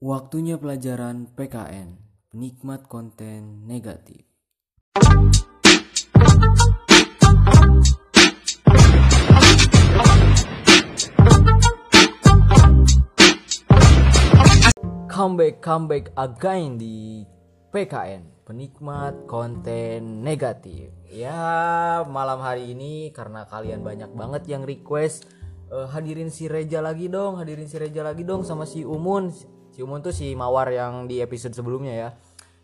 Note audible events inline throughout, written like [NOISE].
Waktunya pelajaran PKN, penikmat konten negatif. Comeback comeback again di PKN, penikmat konten negatif. Ya, malam hari ini karena kalian banyak banget yang request eh, hadirin si Reja lagi dong, hadirin si Reja lagi dong sama si Umun. Si Umun tuh si Mawar yang di episode sebelumnya ya.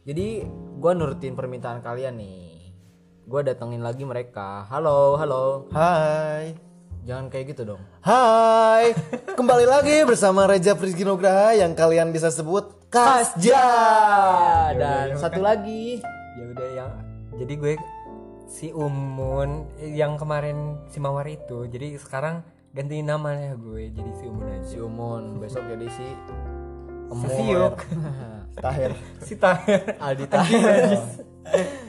Jadi gua nurutin permintaan kalian nih. Gua datengin lagi mereka. Halo, halo. Hai. Jangan kayak gitu dong. Hai. [LAUGHS] Kembali lagi bersama Reja Frizky Nugraha yang kalian bisa sebut Kasja. Dan satu lagi. ya udah yang jadi gue si Umun yang kemarin si Mawar itu jadi sekarang ganti namanya gue jadi si Umun aja Si Umun besok jadi si si Siuk [LAUGHS] Tahir. si Tahir Aldi Tahir.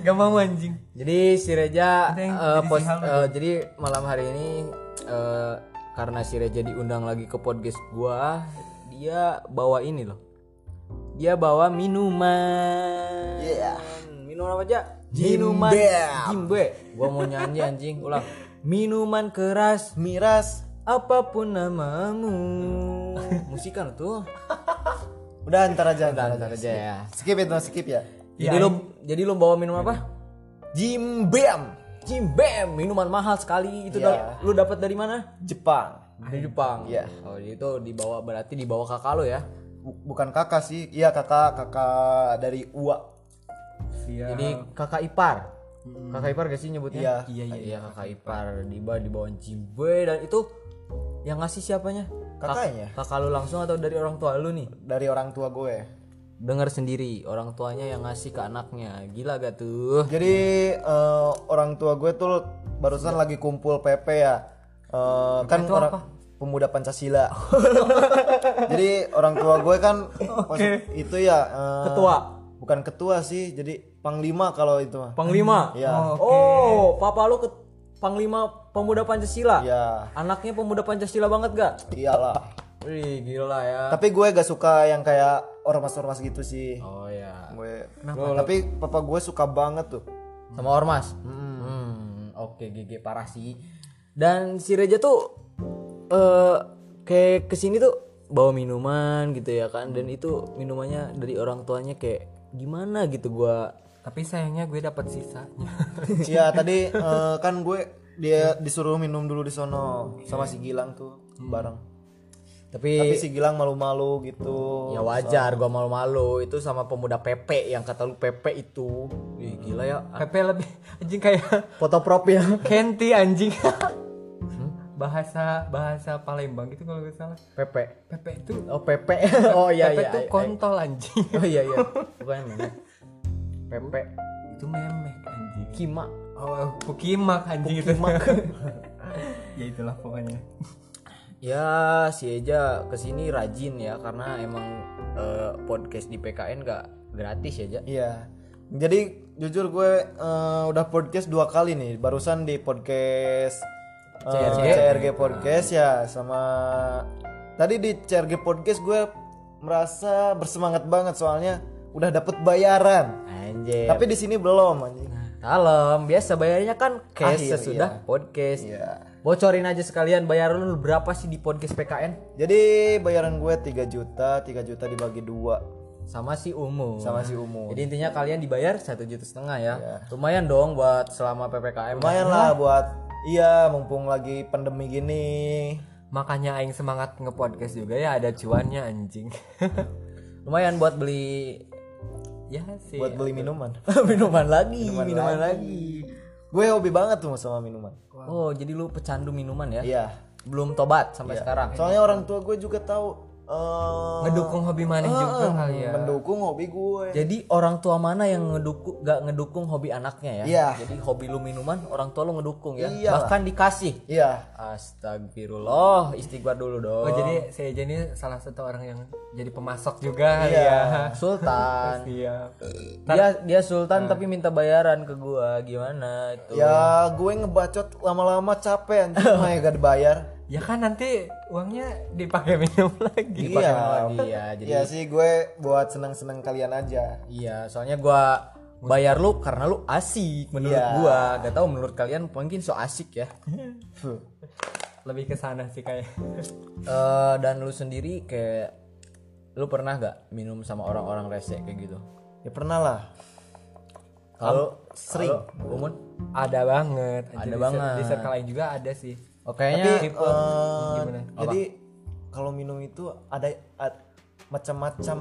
gak mau anjing Jadi si Reja eh, eh, jadi malam hari ini eh, karena si Reja diundang lagi ke podcast gua, dia bawa ini loh. Dia bawa minuman. Iya. Minuman apa aja? Minuman Jimbe. Gua mau nyanyi anjing, ulang. Minuman keras Miras. apa pun namamu. [LAUGHS] Musikan tuh. Udah ntar aja. Ntar bentar aja ya. Skip itu skip ya. Jadi lu jadi lu bawa minum apa? Jimbem. Jimbem, minuman mahal sekali. Itu Iya. da- lu dapat dari mana? Jepang. Dari Jepang. Iya. Oh, itu dibawa berarti dibawa kakak lo ya. Bu- bukan kakak sih. Iya kakak kakak dari Ua. Iya. Jadi kakak ipar. Kakak ipar gak sih nyebutnya? Iya. Iya, iya, kakak ipar dibawa dibawa Jimbe dan itu yang ngasih siapanya? Kak- Kakaknya. kakak lu langsung atau dari orang tua lu nih? Dari orang tua gue. Dengar sendiri, orang tuanya yang ngasih ke anaknya. Gila gak tuh? Jadi eh, orang tua gue tuh barusan lagi kumpul PP ya. Eh, kan orang pemuda Pancasila. [LAUGHS] jadi orang tua gue kan [LAUGHS] pas itu ya eh, Ketua. Bukan ketua sih, jadi panglima kalau itu mah. Panglima. Iya. Oh, papa lu ke Panglima Pemuda Pancasila. Iya. Anaknya pemuda Pancasila banget gak? Iyalah. Wih, gila ya. Tapi gue gak suka yang kayak ormas-ormas gitu sih. Oh ya. Gue. Tapi papa gue suka banget tuh. Sama Ormas. Hmm, oke GG parah sih. Dan si Reja tuh eh kayak ke sini tuh bawa minuman gitu ya kan dan itu minumannya dari orang tuanya kayak gimana gitu gua tapi sayangnya gue dapat sisanya Iya, tadi [LAUGHS] eh, kan gue dia disuruh minum dulu di sono sama si Gilang tuh bareng. tapi, Tapi si Gilang malu-malu gitu. ya wajar gua malu-malu. Itu sama pemuda Pepe yang kata lu Pepe itu. Wih, gila ya. Pepe lebih [LAUGHS] anjing kayak foto prop ya. [LAUGHS] Kenti anjing. [LAUGHS] Bahasa bahasa Palembang gitu kalau nggak salah. Pepe. Pepe itu oh Pepe. Oh iya Pepe iya tuh iya. kontol anjing. Oh iya iya. Bukan memek Pepe. Itu memek anjing. Kima oh pukimak anjing itu [LAUGHS] ya itulah pokoknya Ya si Eja ke sini rajin ya karena emang eh, podcast di PKN gak gratis ya Ja. Iya. Jadi jujur gue eh, udah podcast dua kali nih. Barusan di podcast eh, CRG. CRG podcast ya sama tadi di CRG podcast gue merasa bersemangat banget soalnya udah dapet bayaran. Anjir. Tapi di sini belum anjing. Kalem, biasa bayarnya kan cash Akhir, sesudah podcast. Iya. Bocorin aja sekalian bayaran lu berapa sih di podcast PKN Jadi bayaran gue 3 juta, 3 juta dibagi dua sama si Umu. sama si Umu. Jadi intinya kalian dibayar satu juta setengah ya. Lumayan dong buat selama PPKM. Lumayan lah buat iya mumpung lagi pandemi gini. makanya aing semangat ngepodcast juga ya ada cuannya anjing [LAUGHS] Lumayan buat beli ya sih buat beli [LAUGHS] minuman. minuman lagi, minuman, lagi. gue hobi banget tuh sama minuman. Oh, jadi lu pecandu minuman ya? Iya. Belum tobat sampai sekarang. Soalnya orang tua gue juga tahu eh ngedukung hobi maneh juga kali ya mendukung hobi gue. Jadi orang tua mana yang ngedukung gak ngedukung hobi anaknya ya? Iya. Jadi hobi lu minuman, orang tua lu ngedukung ya. Iyalah. Bahkan dikasih. Iya. Astagfirullah, istighfar dulu dong. oh jadi saya aja ini salah satu orang yang jadi pemasok juga Iya. ya Sultan. [LAUGHS] siap dia dia sultan tapi minta bayaran ke gua. Gimana itu? Ya gue ngebacot lama-lama capek anjing [LAUGHS] mah ya gak dibayar. Ya kan nanti uangnya dipakai minum [LAUGHS] lagi Dipakai Iya. lagi ya. Jadi Iya sih gue buat seneng-seneng kalian aja. Iya, soalnya gua bayar lu karena lu asik menurut Iya. gua. Gak tahu menurut kalian mungkin so asik ya. Lebih ke sana sih kayak Eh dan lu sendiri kayak lu pernah gak minum sama orang-orang rese kayak gitu? Ya pernah lah. Kalau sering. Umun? ada banget Ada Anjir, di- banget. di circle lain juga ada sih Oh, kayaknya Tapi tipe- gimana? jadi kalau minum itu ada, ad- macam-macam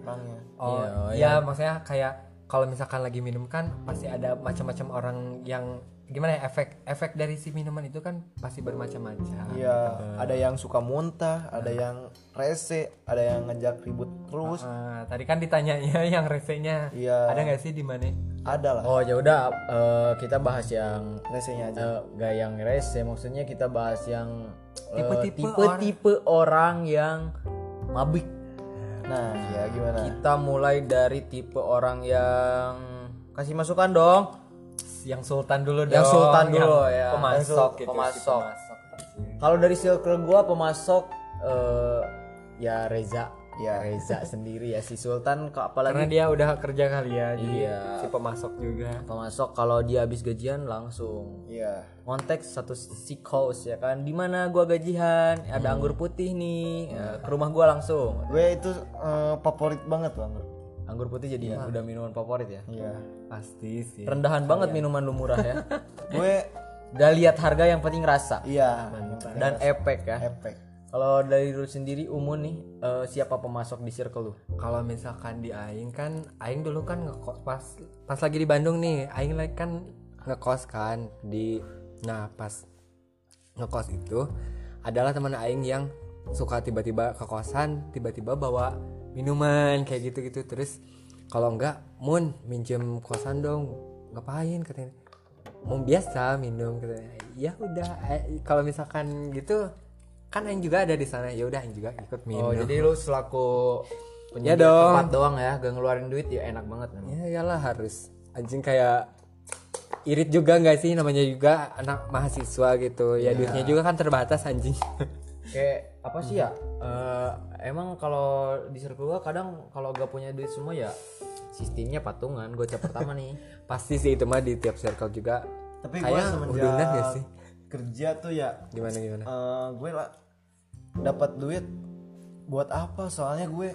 orangnya. oh Iya, iya. maksudnya kayak kalau misalkan lagi minum kan pasti ada macam-macam orang yang gimana ya efek efek dari si minuman itu kan pasti bermacam-macam. Iya, ada yang suka muntah, ada yang rese, ada yang ngejak ribut terus. Ah, tadi kan ditanyanya [LAUGHS] yang resenya. Iya. ada nggak sih di mana Ada lah Oh, ya udah eh, kita bahas yang resenya aja. eh, gak yang rese, maksudnya kita bahas yang eh, Tipe-tipe tipe-tipe orang yang mabik. Nah, ya gimana? Kita mulai dari tipe orang yang kasih masukan dong. yang sultan dulu dong Yang sultan dulu, ya. pemasok Yang gitu pemasok. pemasok. Kalau dari circle gua pemasok eh ya Reza. Ya. Reza [LAUGHS] sendiri ya si Sultan kok karena apalagi dia udah kerja kali ya jadi Iya. si pemasok juga. Pemasok kalau dia habis gajian langsung Iya. konteks satu si kos ya kan? Di mana gua gajian? Ada anggur putih nih ya, ke rumah gua langsung. Gue itu eh, favorit banget tuh anggur. anggur putih jadi udah minuman favorit ya? Iya. pasti sih. Rendahan banget minuman lu murah ya. [LAUGHS] Gue udah lihat harga yang penting rasa. Iya, dan efek ya. Efek. Kalau dari lu sendiri umun nih eh, siapa pemasok di circle lu? Kalau misalkan di Aing kan Aing dulu kan ngekos pas pas lagi di Bandung nih Aing lagi kan ngekos kan di nah pas ngekos itu adalah teman Aing yang suka tiba-tiba ke kosan tiba-tiba bawa minuman kayak gitu-gitu. Terus kalau enggak Mun minjem kosan dong. Ngapain katanya. Mau biasa minum katanya. Ya udah eh, kalau misalkan gitu kan Aing juga ada di sana ya udah Aing juga ikut minum oh jadi lu selaku Ya penyedia dong. tempat doang ya gak ngeluarin duit ya enak banget memang. Ya iyalah harus. Anjing kayak irit juga nggak sih? Namanya juga anak mahasiswa gitu. Ya duitnya juga kan terbatas anjing. [LAUGHS] Kayak apa sih ya? Eh, emang kalau di circle gua kadang kalau gak punya duit semua ya sistemnya patungan gocap pertama nih. [LAUGHS] Pasti sih itu mah di tiap circle juga. Tapi gue kayak semenjak sih? kerja tuh ya gimana gimana? eh, gue lah dapat duit buat apa? Soalnya gue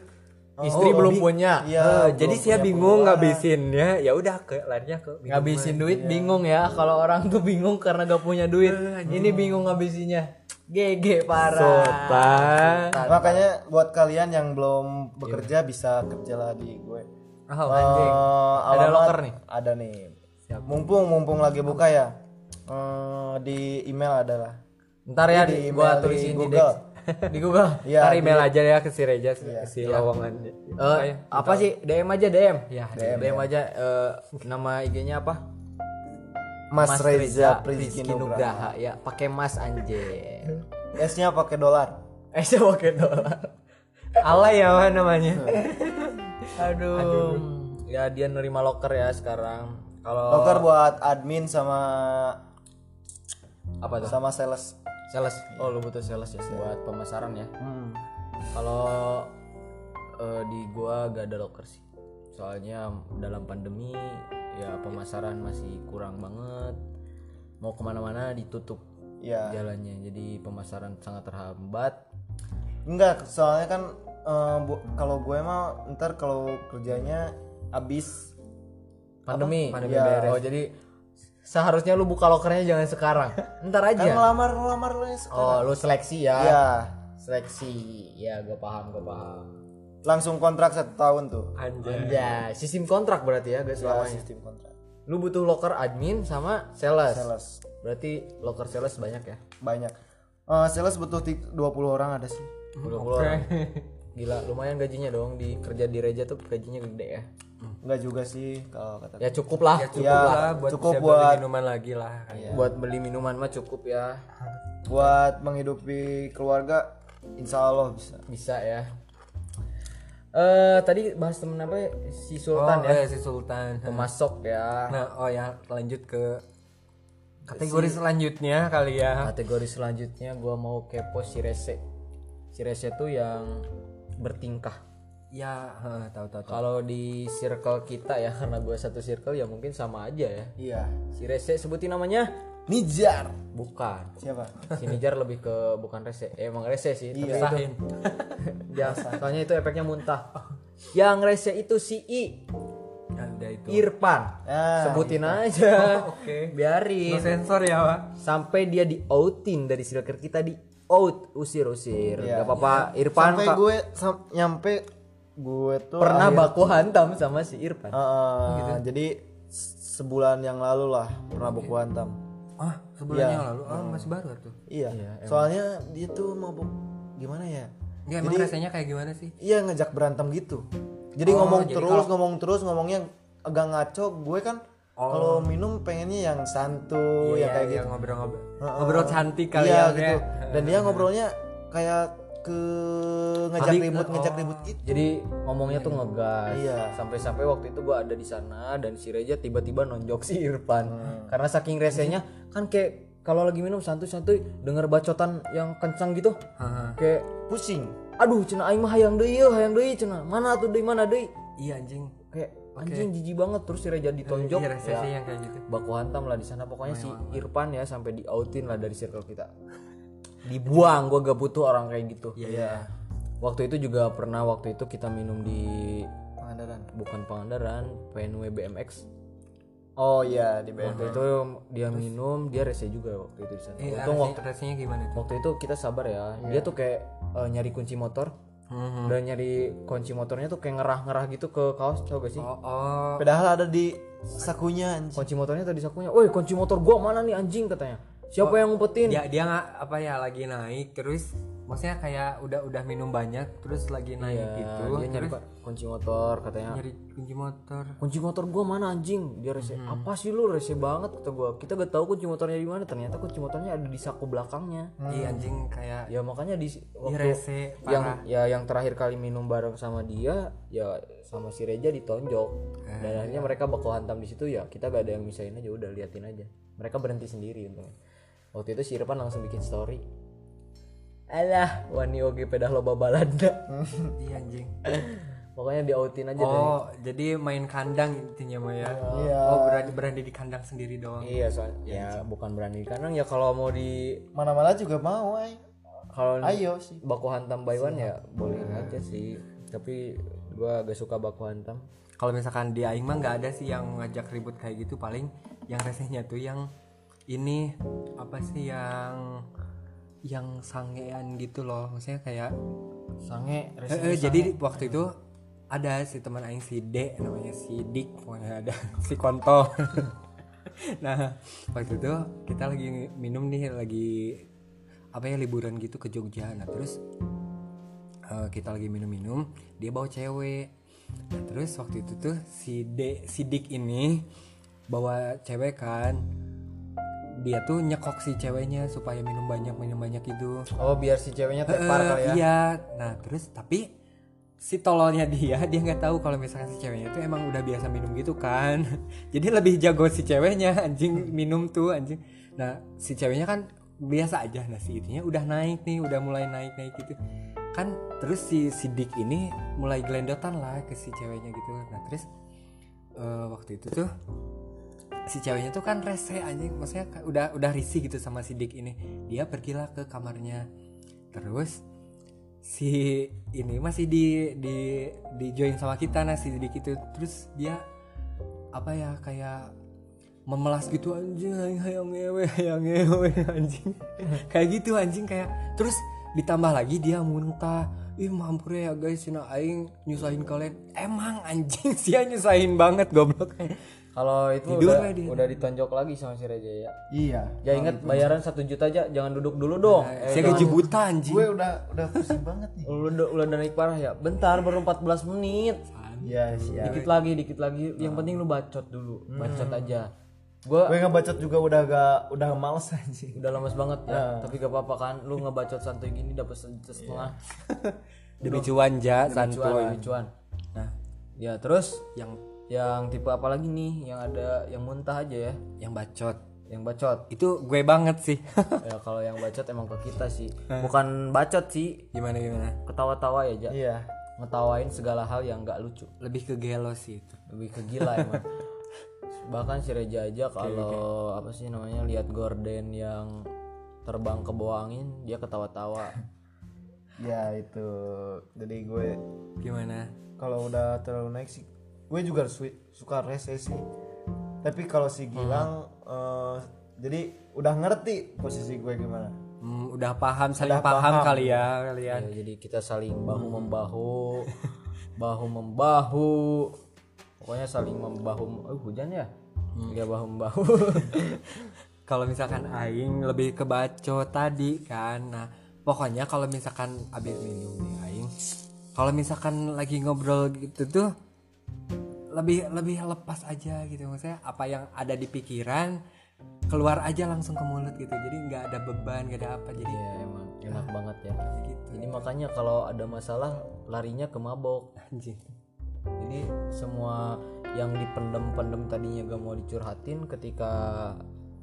eh, Istri belum bi- punya. Eh, belum jadi punya bingung pengeluaran. ngabisinnya ya udah ke larinya ke ngabisin duit bingung ya kalau orang tuh bingung karena gak punya duit ini bingung ngabisinnya GG parah Sultan. Makanya buat kalian yang belum bekerja bisa kerja lah di gue. Oh, Eh, anjing. Ada alamat loker nih? Ada nih. Mumpung mumpung lagi buka ya. Eh, di email adalah. ntar ya Di di, email gua di tulisin di, Google. Dex. Di Google. Iya. Ntar email aja ya ke si Reja si, si lowongan. Eh, apa sih? DM aja DM Ya, DM, aja eh, nama IG-nya apa? Mas, Reza Rizky Prizky Nugraha. Ya. Pakai Mas anjir. S-nya pakai dolar. saya pakai dolar. Alay ya namanya. [LAUGHS] Aduh. ya dia nerima loker ya sekarang. Kalau Loker buat admin sama apa tuh? sama sales. Sales. Oh lu butuh sales ya buat pemasaran ya. Hmm. kalau eh, di gua gak ada loker sih. Soalnya dalam pandemi ya pemasaran masih kurang banget. Mau ke mana-mana ditutup Ya. jalannya. Jadi pemasaran sangat terhambat. Enggak, soalnya kan bu- kalau gue mah ntar kalau kerjanya habis. Pandemi, Pandemi Ya, beres. oh jadi seharusnya lu buka lokernya jangan sekarang. Ntar kan aja ngelamar ngelamar les. oh lu seleksi ya? Ya, seleksi. Ya gue paham gue paham. Langsung kontrak satu tahun tuh. anjay. Ya sistem kontrak berarti ya guys Ya, selamanya sistem kontrak. lu butuh loker admin sama sales, Sales. Berarti loker sales banyak ya? Banyak. Eh, sales butuh ti- 20 orang ada sih. 20 orang. [LAUGHS] Gila lumayan gajinya dong. Di kerja di reja tuh gajinya gede ya Enggak juga sih kalau kata. ya cukup lah. Cukup Ya, lah buat cukup bisa beli buat- minuman lagi lah. Kan. buat beli minuman mah cukup ya. Buat menghidupi keluarga insya Allah bisa. bisa ya. Eh tadi bahas temen apa ya? si Sultan oh, ya? iya, si Sultan. Pemasok ya. Nah oh ya lanjut ke kategori selanjutnya kali ya. Kategori selanjutnya gua mau kepo si rese. Si rese tuh yang bertingkah ya heeh, tahu tahu tahu. kalau di circle kita ya [LAUGHS] karena gua satu circle ya mungkin sama aja ya. Iya. si rese sebutin namanya? Nijar. bukan. Siapa? si Nijar lebih ke bukan rese eh, emang rese sih Iya. itu. Ya [LAUGHS] soalnya itu efeknya muntah. Yang rese itu si I. Ada itu. Irfan. Ah, sebutin aja. [LAUGHS] Oke. biarin. No sensor ya pak. Sampai dia di outin dari circle kita di out usir usir gak apa-apa Irfan Sampai gue sam- nyampe gue tuh pernah akhir- baku hantam sama si Irfan Heeh, jadi se- sebulan yang lalu lah pernah buku hantam. ah sebulan yang lalu ah masih baru tuh Iya. Soalnya dia tuh mabuk gimana ya? ya emang rasanya kayak gimana sih Iya ngajak berantem gitu. Jadi Oh, ngomong jadi terus, ngomong terus, ngomongnya agak ngaco. Gue kan Oh. kalau minum pengennya yang santuy, yang kayak gitu. ngobrol-ngobrol ngobrol cantik kali iya ya gitu. kayak. Dan dia ngobrolnya kayak ke ngajak Adik, ribut, oh. ngajak ribut gitu. jadi ngomongnya tuh ngegas. Iya. sampai-sampai waktu itu gua ada di sana dan si Reja tiba-tiba nonjok si Irfan. Hmm. karena saking resenya kan kayak kalau lagi minum santuy-santuy denger bacotan yang kencang gitu. Haha. kayak Pusing. aduh cina aing mah hayang deui hayang deui cina. Mana tuh deui mana deui? Iya anjing. Kayak anjing jijik banget. Terus si Reja ditonjok. iya resesi yang kayak gitu. Baku hantam lah di sana. Pokoknya si Irfan ya sampai di outin lah dari circle kita dibuang gua gak butuh orang kayak gitu. Iya waktu itu juga pernah waktu itu kita minum di Pangandaran. bukan Pangandaran PNW BMX Oh iya di BM. waktu itu dia minum dia rese juga waktu itu di sana eh, untung waktu, rasanya gimana tuh? waktu itu kita sabar ya. Dia tuh kayak eh, nyari kunci motor. Mhm. dan nyari kunci motornya tuh kayak ngerah-ngerah gitu ke kaos tau gak sih? Oh, oh. Padahal ada di sakunya anjing. kunci motornya tadi sakunya. Woi kunci motor gua mana nih anjing katanya siapa yang ngumpetin? Dia dia nggak apa ya lagi naik terus maksudnya kayak udah udah minum banyak terus lagi naik Iya, gitu dia nyari terus kunci motor katanya. Nyari kunci motor. Kunci motor gua mana anjing? Dia rese apa sih lu? Rese banget kata gua. Kita gak tahu kunci motornya di mana ternyata kunci motornya ada di saku belakangnya. Iya anjing kayak ya makanya di waktu rese yang parah. ya yang terakhir kali minum bareng sama dia ya sama si Reja ditonjok. Dan akhirnya mereka baku hantam di situ ya kita gak ada yang misain aja udah liatin aja. Mereka berhenti sendiri untungnya waktu itu si Irfan langsung bikin story. Alah wani oge pedah loba balada [LAUGHS] iya anjing. Pokoknya di outin aja deh. oh jadi main kandang intinya mah ya? Iya. oh berani berani di kandang sendiri doang. Iya soalnya ya bukan berani kadang ya kalau mau di Mana-mana juga mau, ay. kalau Ayo sih. baku hantam by one ya boleh aja sih. Tapi gua agak suka baku hantam. Kalau misalkan di aing mah nggak ada sih yang ngajak ribut kayak gitu. Paling yang resenya tuh yang ini apa sih yang yang sangean gitu loh. Maksudnya kayak sange Eh, eh, jadi waktu itu ada si teman aing si D namanya si Dik pokoknya ada [LAUGHS] si kontol. [LAUGHS] Nah waktu itu kita lagi minum nih lagi apa ya liburan gitu ke Jogja. Nah terus eh, kita lagi minum-minum dia bawa cewek. Nah, terus waktu itu tuh si D si Dik ini bawa cewek kan dia tuh nyekok si ceweknya supaya minum banyak minum banyak gitu oh biar si ceweknya tepar Eh, kali ya Iya. Nah terus tapi si tololnya dia dia nggak tahu kalau misalkan si ceweknya tuh emang udah biasa minum gitu kan. [LAUGHS] Jadi lebih jago si ceweknya anjing minum tuh anjing. Nah si ceweknya kan biasa aja. Nah si itunya udah naik nih, udah mulai naik naik gitu. Kan terus si sidik ini mulai gelendotan lah ke si ceweknya gitu. Nah terus eh, waktu itu tuh si ceweknya tuh kan rese anjing. Maksudnya udah udah risih gitu sama si Dik ini. Dia pergilah ke kamarnya. Terus si ini masih di di di join sama kita nah si Dik itu. Terus dia apa ya kayak memelas gitu anjing hayang ngewe hayang ngewe anjing. [LAUGHS] Kayak gitu anjing kayak terus ditambah lagi dia muntah. Ih mampur ya guys cina aing nyusahin kalian. Emang anjing [LAUGHS] sih nyusahin banget goblok kalau itu Tidur udah, lah dia. udah ditonjok lagi sama si Reja ya. Iya. ya ingat bayaran satu juta aja jangan duduk dulu dong. Eh, saya gaji buta anjing. Gue udah udah pusing banget nih. lu udah udah naik parah ya. Bentar baru 14 menit. Iya, siap. dikit lagi dikit lagi. Yang penting lu bacot dulu. Bacot aja. Gua Gue ngebacot juga udah gak udah males anjing. udah lemes banget ya. Tapi gak apa-apa kan lu ngebacot santuy gini dapat sejuta setengah. [LAUGHS] Demi cuan ja santuy. demi cuan. Nah. Ya terus? Yang yang tipe apa lagi nih? Yang ada yang muntah aja ya. Yang bacot. Yang bacot. Itu gue banget sih. [LAUGHS] Ya kalau yang bacot emang ke kita sih. Bukan bacot sih. Gimana gimana? Ketawa-tawa ya ja? Iya. Ngetawain segala hal yang nggak lucu. Lebih ke gelo sih itu. Lebih ke gila emang. [LAUGHS] Bahkan si Reja aja kalau apa sih namanya lihat gorden yang terbang ke bawah angin dia ketawa-tawa. [LAUGHS] Ya itu. Jadi gue gimana? kalau udah terlalu naik sih gue juga su- suka rese sih tapi kalau si Gilang eh, jadi udah ngerti posisi gue gimana. Hmm, udah paham saling Udah paham, paham. kali ya kalian Ya, jadi kita saling bahu membahu [LAUGHS] bahu membahu. Pokoknya saling membahu oh, hujan ya? Ya bahu membahu. [LAUGHS] Kalau misalkan aing lebih ke baco tadi kan nah pokoknya kalau misalkan abis minum nih aing kalau misalkan lagi ngobrol gitu tuh lebih lebih lepas aja gitu. Maksudnya apa yang ada di pikiran keluar aja langsung ke mulut gitu. Jadi nggak ada beban nggak ada apa. Jadi ya emang enak banget ya. gitu. Jadi makanya kalau ada masalah larinya ke mabok. Anjing. Jadi semua yang dipendem-pendem tadinya gak mau dicurhatin ketika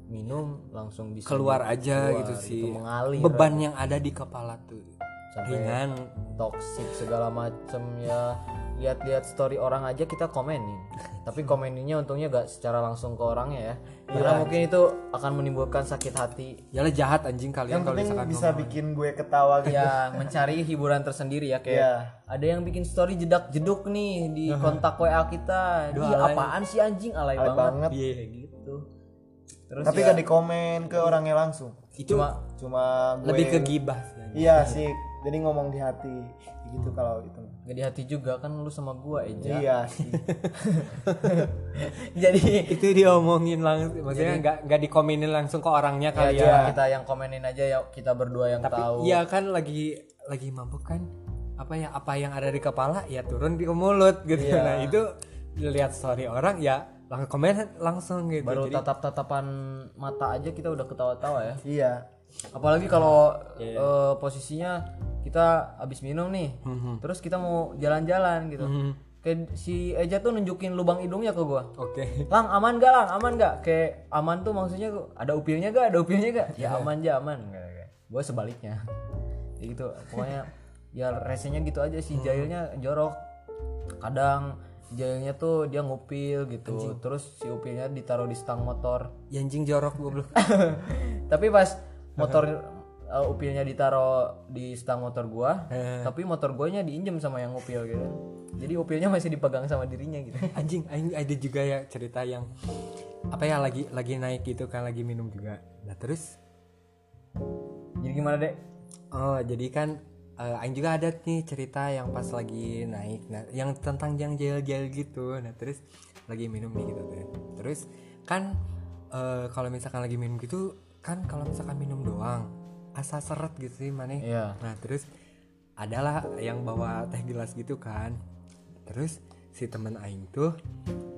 minum langsung bisa keluar aja keluar, gitu sih. mengalir beban yang ada di kepala tuh. Sampai ringan. toxic segala macem ya lihat-lihat story orang aja kita komenin. [LAUGHS] Tapi komeninnya untungnya gak secara langsung ke orangnya ya. Karena mungkin itu akan menimbulkan sakit hati. Ya lah jahat anjing kalian yang kalau penting misalkan bisa ngomong. bikin gue ketawa gitu. Ya mencari hiburan tersendiri ya kayak Iya. ada yang bikin story jedak jeduk nih di kontak WA kita. Duh, Ih, apaan sih anjing? Alay, Alay banget. banget. Iya. Kayak gitu. Terus tapi ya, gak dikomen ke orangnya langsung. Itu cuma cuma gue lebih ke gibah sih iya sih jadi ngomong di hati gitu kalau itu. Gak di hati juga kan lu sama gua Eja. Iya [LAUGHS] sih. Jadi itu diomongin langsung maksudnya nggak nggak dikomenin langsung ke orangnya ya, kali ya, cuma kita yang komenin aja ya kita berdua yang tapi tahu. iya kan lagi lagi mabuk kan? Apa ya apa yang ada di kepala ya turun di mulut gitu. Iya. nah itu lihat story orang ya langsung komen langsung gitu. Baru Jadi, tatap-tatapan mata aja kita udah ketawa-tawa ya. Iya apalagi kalau Iya. eh, posisinya kita habis minum nih Mhm. terus kita mau jalan-jalan gitu. Kayak si Eja tuh nunjukin lubang hidungnya ke gua. Oke. Lang aman gak lang? Aman gak kayak aman tuh maksudnya ada upilnya gak ada upilnya gak ya aman aja aman. Gue sebaliknya. Ya [LAUGHS] gitu. Pokoknya ya resenya gitu aja si jahilnya jorok. Kadang jahilnya tuh dia ngupil gitu. Terus si upilnya ditaruh di stang motor. Ya, anjing jorok goblok. [LAUGHS] Tapi pas motor uh, upilnya ditaruh di stang motor gua Eh. tapi motor guanya diinjem sama yang upil gitu jadi upilnya masih dipegang sama dirinya gitu [LAUGHS] anjing aing ada juga ya cerita yang apa ya lagi lagi naik gitu kan lagi minum juga nah terus jadi gimana dek Oh, jadi kan eh, Aing juga ada nih cerita yang pas lagi naik, nah, yang tentang yang jail-jail gitu. Nah, terus lagi minum nih gitu kan. Terus kan eh, kalau misalkan lagi minum gitu, kan kalau misalkan minum doang, asa seret gitu sih mana. Iya. Nah, terus adalah yang bawa teh gelas gitu kan. Terus si temen Aing tuh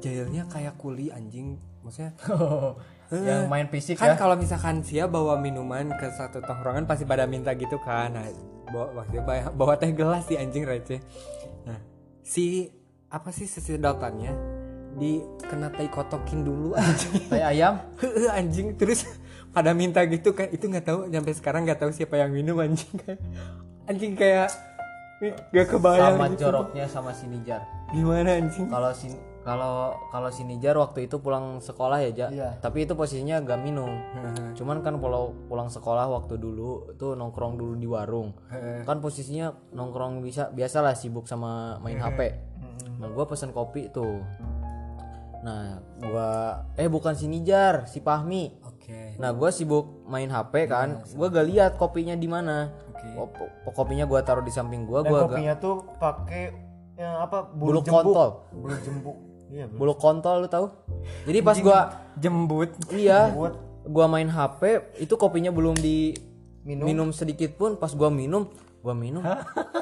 jailnya kayak kuli anjing, maksudnya [LAUGHS] yang main fisik kan ya kalau misalkan sia bawa minuman ke satu tongkrongan pasti pada minta gitu kan nah bawa waktu bawa, bawa teh gelas si anjing receh nah si apa sih sesedotannya di kena tai kotokin dulu [LAUGHS] anjing tai ayam Heeh, [LAUGHS] anjing terus pada minta gitu kan itu nggak tahu sampai sekarang nggak tahu siapa yang minum anjing. Kayak anjing kayak ih, gak kebayang sama gitu. joroknya sama si Nijar. Gimana anjing? Kalau si kalau kalau si Nijar waktu itu pulang sekolah ya Ja? Iya. tapi itu posisinya gak minum. Cuman kan kalau pulang sekolah waktu dulu tuh nongkrong dulu di warung. Kan posisinya nongkrong bisa biasalah sibuk sama main HP nah gua pesen kopi tuh. Nah gua eh bukan si Nijar si Pahmi oke. Nah gua sibuk main HP kan. gua gak lihat kopinya di mana. Oke. Kop- kopinya gua taruh di samping gua dan gua gak kopinya tuh pakai yang apa bulu bulu, kontol. Bulu jembuk. Iya bulu bulu kontol lu tahu? Jadi pas gua jembut. Iya. Gua main HP itu kopinya belum di Minum? minum sedikit pun. Pas gua minum gua minum.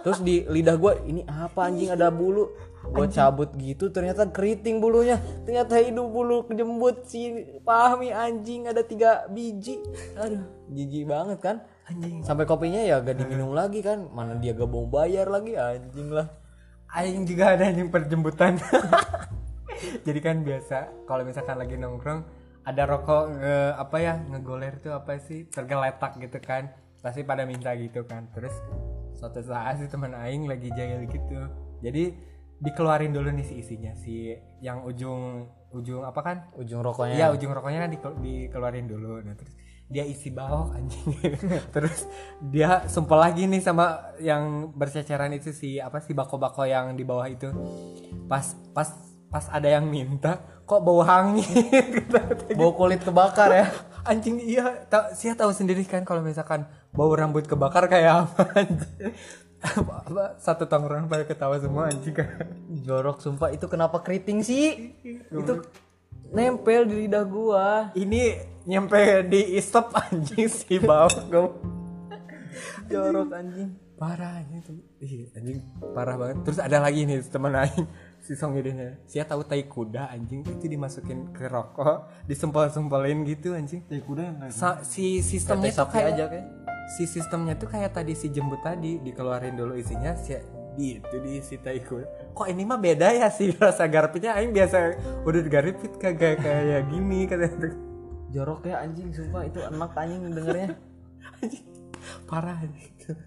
Terus di lidah gua ini apa anjing? Ada bulu. Gua cabut gitu ternyata keriting bulunya. Ternyata hidup bulu kejembut si Fahmi anjing ada tiga biji. Aduh. Jijik banget kan? Anjing. Sampai kopinya ya gak diminum lagi kan? Mana dia gak mau bayar lagi anjing lah. Aing juga ada yang perjemputan. [LAUGHS] Jadi kan biasa kalau misalkan lagi nongkrong ada rokok nge, apa ya ngegoler tuh apa sih? Tergeletak gitu kan. Pasti pada minta gitu kan. Terus suatu saat si teman aing lagi jahil gitu. Jadi dikeluarin dulu nih si isinya si yang ujung ujung apa kan? Ujung rokoknya. Iya ujung rokoknya kan dike- dikeluarin dulu. Nah, terus dia isi bawah anjing. [LAUGHS] Terus dia sumpel lagi nih sama yang berceceran itu si apa sih bako-bako yang di bawah itu. Pas pas pas ada yang minta kok bau hangit [LAUGHS] bau kulit kebakar ya anjing iya tau saya tahu sendiri kan kalau misalkan bau rambut kebakar kayak apa anjing. [LAUGHS] Apa, satu tongkrongan pada ketawa semua anjing. Kan jorok sumpah. Itu kenapa keriting sih? Itu nempel di lidah gua. Ini nyampe di isep anjing si bau Gua- jorok anjing. Parah anjing. Tuh Ih, anjing parah banget. Terus ada lagi nih teman aing si song idenya saya tahu tai kuda anjing. Itu dimasukin ke rokok disempel-sempelin gitu anjing. Tai kuda yang Sa- si sistemnya tuh kayak aja kayak. si sistemnya tuh kayak tadi si jembut tadi dikeluarin dulu isinya si di itu diisi tai kuda. Kok ini mah beda ya sih [LAUGHS] rasa garpitnya aing biasa udah digaripit kagak kayak gini katanya. Jorok ya anjing. Sumpah itu enak anjing dengernya. [LAUGHS] Anjing parah. anjing [LAUGHS]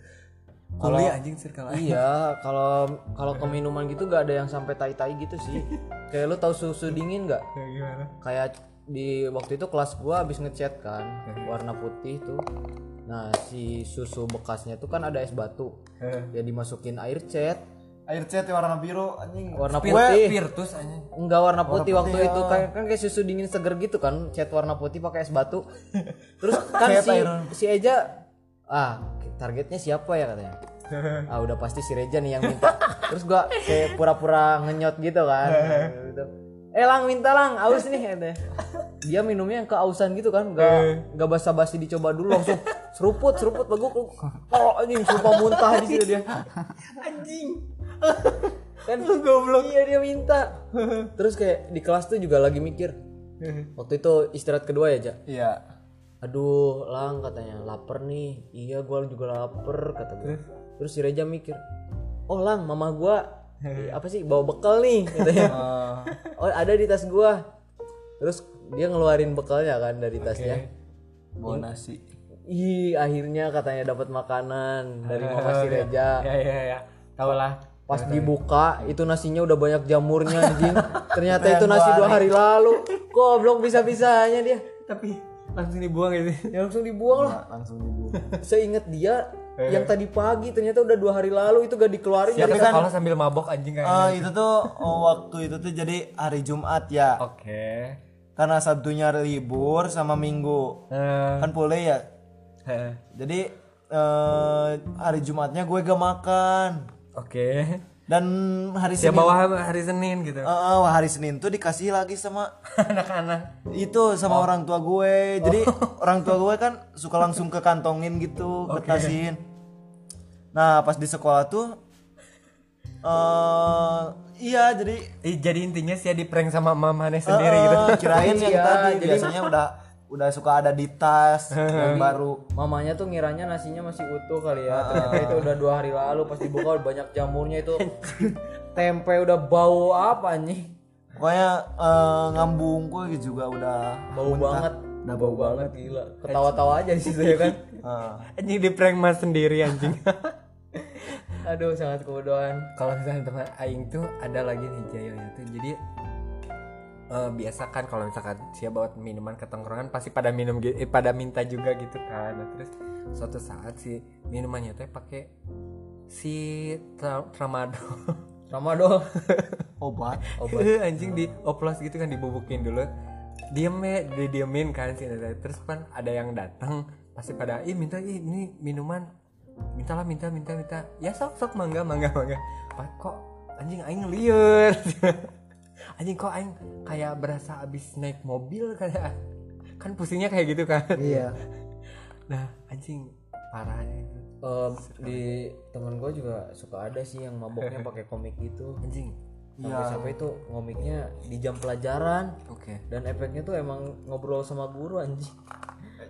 Kalau- anjing circle iya kalau kalau ke minuman gitu gak ada yang sampai tai tai gitu sih. [LAUGHS] Kayak lu tahu susu dingin nggak? Kayak gimana? Kayak di waktu itu kelas gua habis ngechat kan warna putih tuh. Nah si susu bekasnya tuh kan ada es batu. Ya dimasukin air cat. Air cat warna biru anjing. Warna putih. Virtus anjing. Enggak warna putih waktu putih, itu. ya. kayak kan kayak susu dingin seger gitu kan cat warna putih pakai es batu. [LAUGHS] Terus kan si si Eja ah targetnya siapa ya katanya? [LAUGHS] Ah udah pasti si Reja nih yang minta. Terus gua kayak pura-pura ngenyot gitu kan. [LAUGHS] Gitu. eh lang minta lang aus nih katanya dia. Minumnya yang keausan gitu kan nggak nggak basa-basi dicoba dulu langsung seruput seruput bagus oh anjing sumpah muntah di situ dia. Anjing. Kan goblok. iya dia minta. [LAUGHS] Terus kayak di kelas tuh juga lagi mikir. Waktu itu istirahat kedua ya ja? Iya aduh lang katanya. Lapar nih. Iya gua juga lapar kata gue terus? Si Reja mikir oh lang mama gua eh, [LAUGHS] apa sih bawa bekal nih katanya. Oh. Ada di tas gua. Terus dia ngeluarin bekalnya kan dari tasnya. Bawa nasi. Ih akhirnya katanya dapat makanan dari mama si [LAUGHS] Reja. ya ya ya tau lah pas dibuka itu nasinya udah banyak jamurnya anjing. [LAUGHS] Ternyata itu nasi dua hari lalu. Goblok bisa bisanya dia. Tapi langsung dibuang gitu ya langsung dibuang lah. Langsung dibuang. [LAUGHS] Seinget dia yang tadi pagi ternyata udah dua hari lalu itu gak dikeluarin. Siapa dari sekolah sambil mabok anjing kayak Ah, itu tuh oh, waktu itu tuh jadi hari Jumat ya. Oke. Karena Sabtunya libur sama Minggu. Eh, kan boleh ya? Eh, jadi eh, hari Jumatnya gue gak makan. Oke dan hari dia Senin bawa hari Senin gitu. Eh, hari Senin tuh dikasih lagi sama [LAUGHS] anak-anak. Itu sama orang tua gue. Jadi [LAUGHS] orang tua gue kan suka langsung ke kantongin gitu ketasin. Nah pas di sekolah tuh eh iya jadi Eh, jadi intinya sih di prank sama mamanya sendiri gitu. eh, kirain yang Iya, tadi. jadi- biasanya udah udah suka ada di tas [LAUGHS] yang baru. mamanya tuh ngiranya nasinya masih utuh kali ya. Ternyata itu udah dua hari lalu pas dibuka udah banyak jamurnya itu. [LAUGHS] Tempe udah bau apa nih pokoknya eh, ngambung gue juga udah bau muntah. banget. Udah bau banget gila. Ketawa-tawa aja di situ ya kan? Eh, [LAUGHS] anjing di prank mas sendiri anjing. Aduh sangat kebodohan. Kalau misalnya teman aing tuh ada lagi nih jayanya tuh. Jadi eh, biasa kan kalau misalkan siapa bawa minuman ke tongkrongan pasti pada minum eh, pada minta juga gitu kan. Nah, terus suatu saat si minumannya teh pakai si tra- tramadol. [LAUGHS] Ramadol [LAUGHS] obat? Obat. [LAUGHS] anjing di oplos gitu kan dibubukin dulu. Diem ya didiemin kan sih terus kan ada yang datang pasti pada ih minta ih ini minuman. Mintalah minta minta minta. Ya sok sok mangga mangga mangga. Pak, kok anjing aing liur anjing kok aing kayak berasa abis naik mobil kayak? [LAUGHS] Kan pusingnya kayak gitu kan? Iya. [LAUGHS] Nah anjing parah itu Em, di teman gue juga suka ada sih yang maboknya [LAUGHS] pakai komik gitu. Anjing. Sampai-sampai itu ngomiknya di jam pelajaran. Oke. Dan efeknya tuh emang ngobrol sama guru anjing.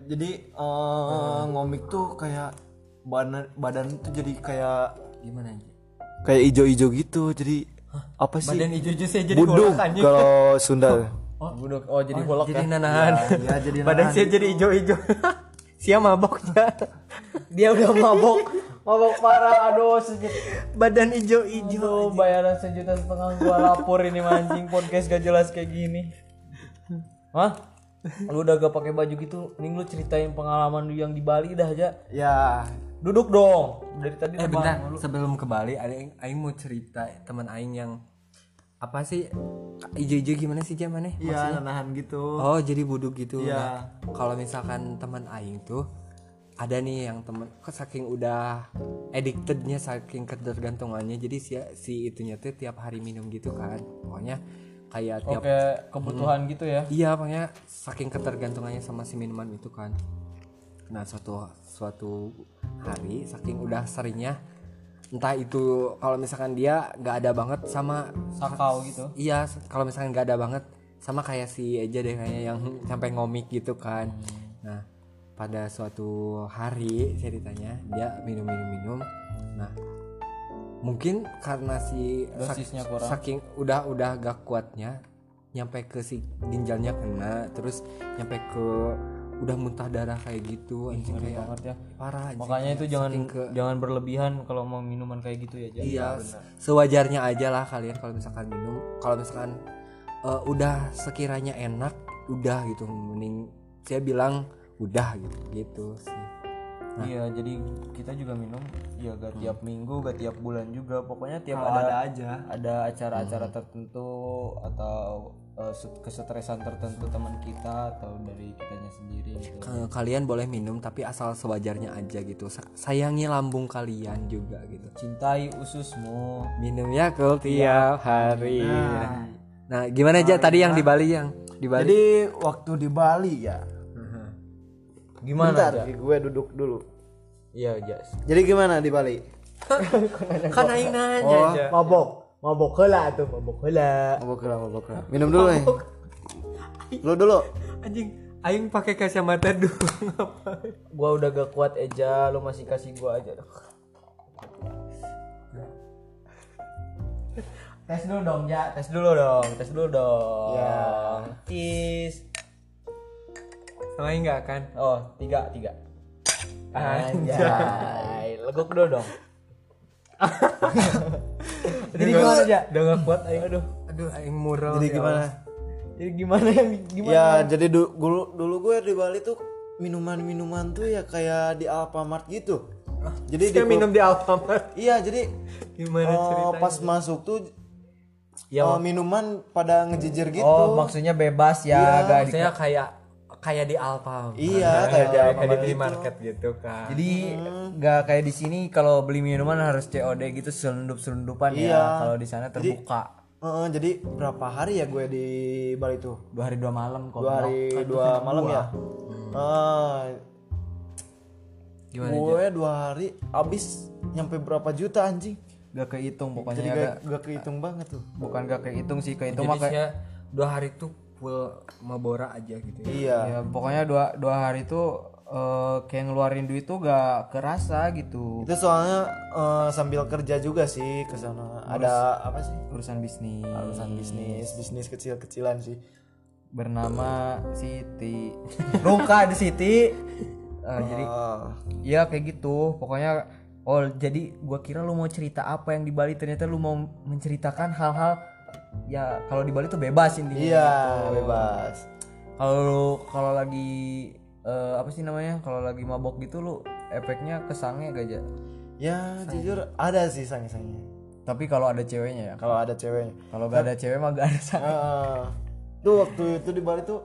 Jadi eh, ngomik tuh kayak badan badan tuh jadi kayak gimana anjing? kayak ijo-ijo gitu. Jadi apa sih badan hijau saya jadi buduk kalau [LAUGHS] Sunda Buduk. Oh, jadi bolok jadi ya. nanahan Iya, jadi [LAUGHS] badan nahan saya jadi hijau-hijau [LAUGHS] Sia maboknya Dia udah mabok. mabok parah. Aduh, sejuta. badan hijau-hijau Aduh, bayaran sejuta setengah gua lapor ini mancing podcast gak jelas kayak gini. Hah? Lu udah gak pakai baju gitu, mending lu ceritain pengalaman lu yang di Bali dah aja. ya Duduk dong. Dari tadi eh lu bentar. sebelum ke Bali aing aing mau cerita teman aing yang apa sih? Hijau-hijau gimana sih jam mana iya nahan gitu. Oh jadi buduk gitu. Iya. Nah, kalau misalkan teman Aing tuh ada nih yang temen kok saking udah addictednya saking ketergantungannya jadi si si itunya tuh tiap hari minum gitu kan. Pokoknya kayak tiap Oke, kebutuhan gitu ya. iya pokoknya saking ketergantungannya sama si minuman itu kan. Nah suatu suatu hari saking udah seringnya entah itu kalau misalkan dia nggak ada banget sama Sakau gitu. Iya, kalau misalkan nggak ada banget sama kayak si Eja deh kayaknya yang sampai ngomik gitu kan. Nah, pada suatu hari ceritanya dia minum-minum-minum. Nah, mungkin karena si sak- Dosisnya kurang. saking udah udah gak kuatnya nyampe ke si ginjalnya kena terus nyampe ke udah muntah darah kayak gitu anjing Ngeri kayak banget ya. parah anjing. Makanya itu jangan ke jangan berlebihan kalau mau minuman kayak gitu ya. Jan. Iya, sewajarnya aja lah kalian kalau misalkan minum. Kalau misalkan eh, udah sekiranya enak, udah gitu. Mending saya bilang udah gitu, gitu sih. Iya, jadi kita juga minum ya gak tiap minggu, gak tiap bulan juga. Pokoknya tiap ada ada aja ada acara-acara tertentu atau eh, se- kesetresan tertentu teman kita atau dari kitanya sendiri gitu. Ka- Kalian boleh minum tapi asal sewajarnya aja gitu. Sa- sayangi lambung kalian juga gitu. Cintai ususmu. Minum Yakult tiap hari. Nah, gimana aja tadi yang di Bali yang di Bali? jadi waktu di Bali ya Gimana? bentar Ja? gue duduk dulu Iya, Jas. jadi gimana di Bali kan aing nanya oh aja. mabok Mabok heula tuh, mabok heula. mabok lah mabok lah minum dulu nih lu dulu Anjing, aing pakai kacamata [LAUGHS] dulu ngapain? Gua udah gak kuat Eja, lu masih kasih gua aja. tes dulu dong, Ja. Tes dulu dong, tes dulu dong. Ya. Cheese. Sama enggak kan? Oh, tiga, tiga. Anjay, legok dulu dong. [LAUGHS] Jadi gimana aja? Udah gak kuat aing aduh. Aduh, aing mural. jadi ya gimana. Jadi gimana yang gimana? ya jadi du- dulu dulu gue di Bali tuh minuman-minuman tuh ya kayak di Alfamart gitu jadi di Saya minum di Alfamart. [LAUGHS] iya jadi Gimana eh, ceritanya? pas masuk tuh Ya, eh, minuman pada ngejejir gitu Oh, maksudnya bebas ya, Iya, gak Saya kayak kayak di Alfamart. Iya, kayak di kayak di gitu. market gitu kan. Jadi nggak kayak di sini kalau beli minuman harus COD gitu selundup-selundupan Iya. ya. Kalau di sana terbuka. Eh, jadi berapa hari ya gue di Bali tuh Dua hari dua malam kok. dua hari dua malam ya Eh, Gimana gue dua hari abis nyampe berapa juta anjing Gak kehitung pokoknya jadi ya, gak, gak- gak kehitung banget tuh bukan gak kehitung sih kehitung Jadi mah kayak saya dua hari tuh full mabora aja gitu ya. iya. Ya pokoknya dua dua hari tuh eh, kayak ngeluarin duit tuh gak kerasa gitu. Itu soalnya eh, sambil kerja juga sih ke sana. Ada apa sih? urusan bisnis. Urusan bisnis bisnis kecil-kecilan sih. Bernama Siti. [LAUGHS] Rungka di Siti. Eh, jadi Ah, ya kayak gitu. Pokoknya oh jadi gua kira lu mau cerita apa yang di Bali? Ternyata lu mau menceritakan hal-hal ya kalau di Bali tuh bebas intinya iya gitu. bebas. Kalau kalau lagi eh, apa sih namanya kalau lagi mabok gitu lu efeknya kesange gak aja ya jujur ada sih sange-sange. Tapi kalau ada ceweknya ya? Kalau ada ceweknya. Kalau gak ada cewek mah gak ada sange. Ah, tuh waktu itu di Bali tuh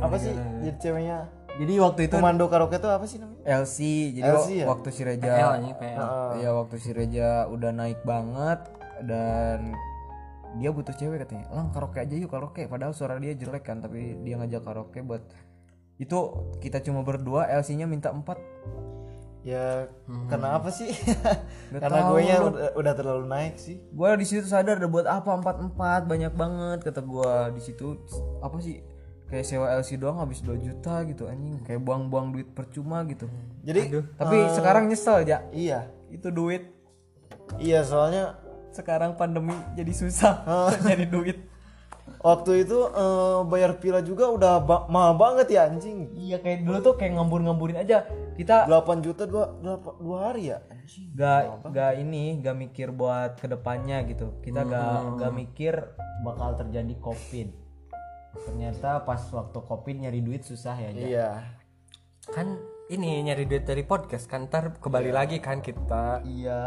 apa sih jadi ceweknya? Jadi waktu itu komando karaoke tuh apa sih namanya? LC jadi LC ya? waktu si Reja PL. Iya waktu si Reja udah naik banget dan dia butuh cewek katanya. Lang karaoke aja yuk karaoke. Padahal suara dia jelek kan tapi dia ngajak karaoke buat itu kita cuma berdua LC nya minta empat. Ya karena apa sih? [LAUGHS] Karena gue nya udah, udah terlalu naik sih. Gue di situ sadar udah buat apa empat empat banyak banget kata gue. Di situ apa sih kayak sewa LC doang habis 2 juta gitu anjing. Kayak buang-buang duit percuma gitu. Jadi tapi sekarang nyesel ya iya. Itu duit. Iya soalnya sekarang pandemi jadi susah [LAUGHS] Oh. nyari duit waktu itu eh, bayar pila juga udah ba- mahal banget ya anjing Iya kayak dulu tuh kayak ngambur-ngamburin aja. Kita 8 juta dua, dua, dua hari ya anjing gak gak ini gak mikir buat ke depannya gitu. Kita gak gak mikir bakal terjadi covid. Ternyata pas waktu covid nyari duit susah ya. Iya kan ini nyari duit dari podcast kan ntar kembali lagi kan kita. Iya,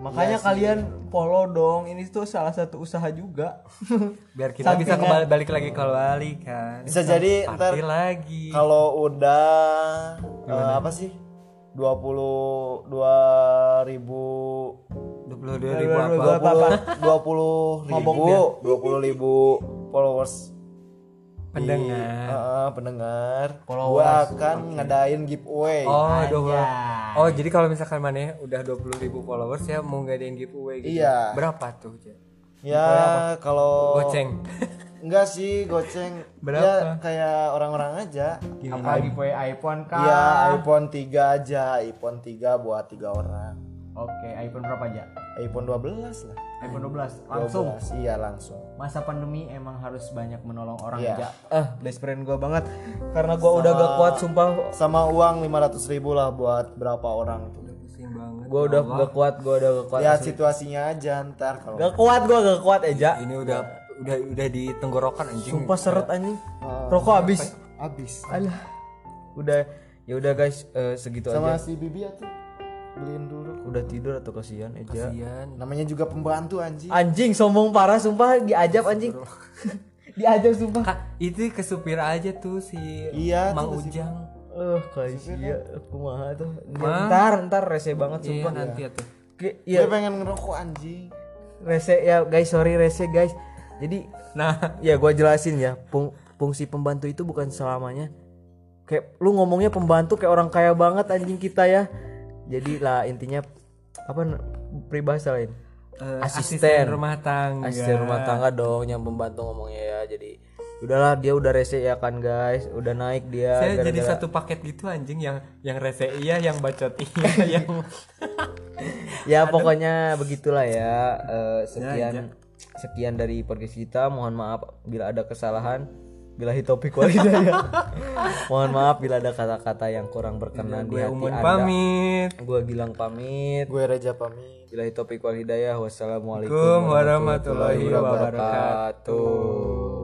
makanya kalian follow dong. Ini tuh salah satu usaha juga. [LAUGHS] biar kita bisa kembali balik lagi kembali kan. Bisa jadi ntar lagi. kalau udah eh, apa sih? 20 dua ribu dua puluh dua ribu apa dua puluh ribu dua puluh ribu followers pendengar. Heeh, pendengar. Gua akan ngadain giveaway. Oh dua puluh oh jadi kalau misalkan mana udah dua puluh ribu followers ya mau ngadain giveaway gitu. Iya. berapa tuh ya kalau goceng. Enggak sih goceng. [LAUGHS] Berapa? ya kayak orang-orang aja. Apa giveaway iPhone kah? Iya iPhone 3 aja. iPhone 3 buat tiga orang Oke, iPhone berapa aja? iPhone 12 lah iPhone 12. Langsung. 12, iya langsung Masa pandemi emang harus banyak menolong orang Iya. aja. Eh, best friend gua banget. Karena gua udah gak kuat sumpah. sama uang 500 ribu lah buat berapa orang tuh pusing banget Gua udah gak kuat, gua udah gak kuat. ya situasinya aja ntar kalau Gak kuat gua gak kuat Eja. ini udah udah udah di tenggorokan anjing Sumpah seret anjing. Rokok habis. habis Alah. Udah ya udah guys, eh, segitu sama aja. si Bibi ya tuh beliin dulu Udah tidur atau kasihan Eja? Kasian. namanya juga pembantu anjing Anjing sombong parah sumpah diajak anjing. [LAUGHS] diajak sumpah. Kak, itu ke supir aja tuh si Iya, Mang Ujang Eh, kasihan aku mah tuh. Ntar, ntar rese banget iya sumpah. nanti ya tuh gue Iya, pengen ngerokok anjing rese ya guys, sorry rese guys. Jadi nah ya gua jelasin ya, fung- fungsi pembantu itu bukan selamanya kayak lu ngomongnya pembantu kayak orang kaya banget anjing kita ya. Jadi lah intinya apa peribahasa lain? eh, Asisten. rumah tangga. Asisten rumah tangga dong yang pembantu ngomongnya ya. Jadi udahlah dia udah rese ya kan guys, udah naik dia saya jadi gara-gara- satu paket gitu anjing yang yang rese iya yang bacot iya [LAUGHS] yang ya pokoknya begitulah ya. Eh, sekian Ya, sekian dari podcast kita. Mohon maaf bila ada kesalahan bila topik walidaya mohon maaf bila ada kata-kata yang kurang berkenan di gue hati anda. pamit. Gue bilang pamit. Gue Reja pamit. Bila topik wal hidayah. Wassalamualaikum Assalamualaikum warahmatullahi wabarakatuh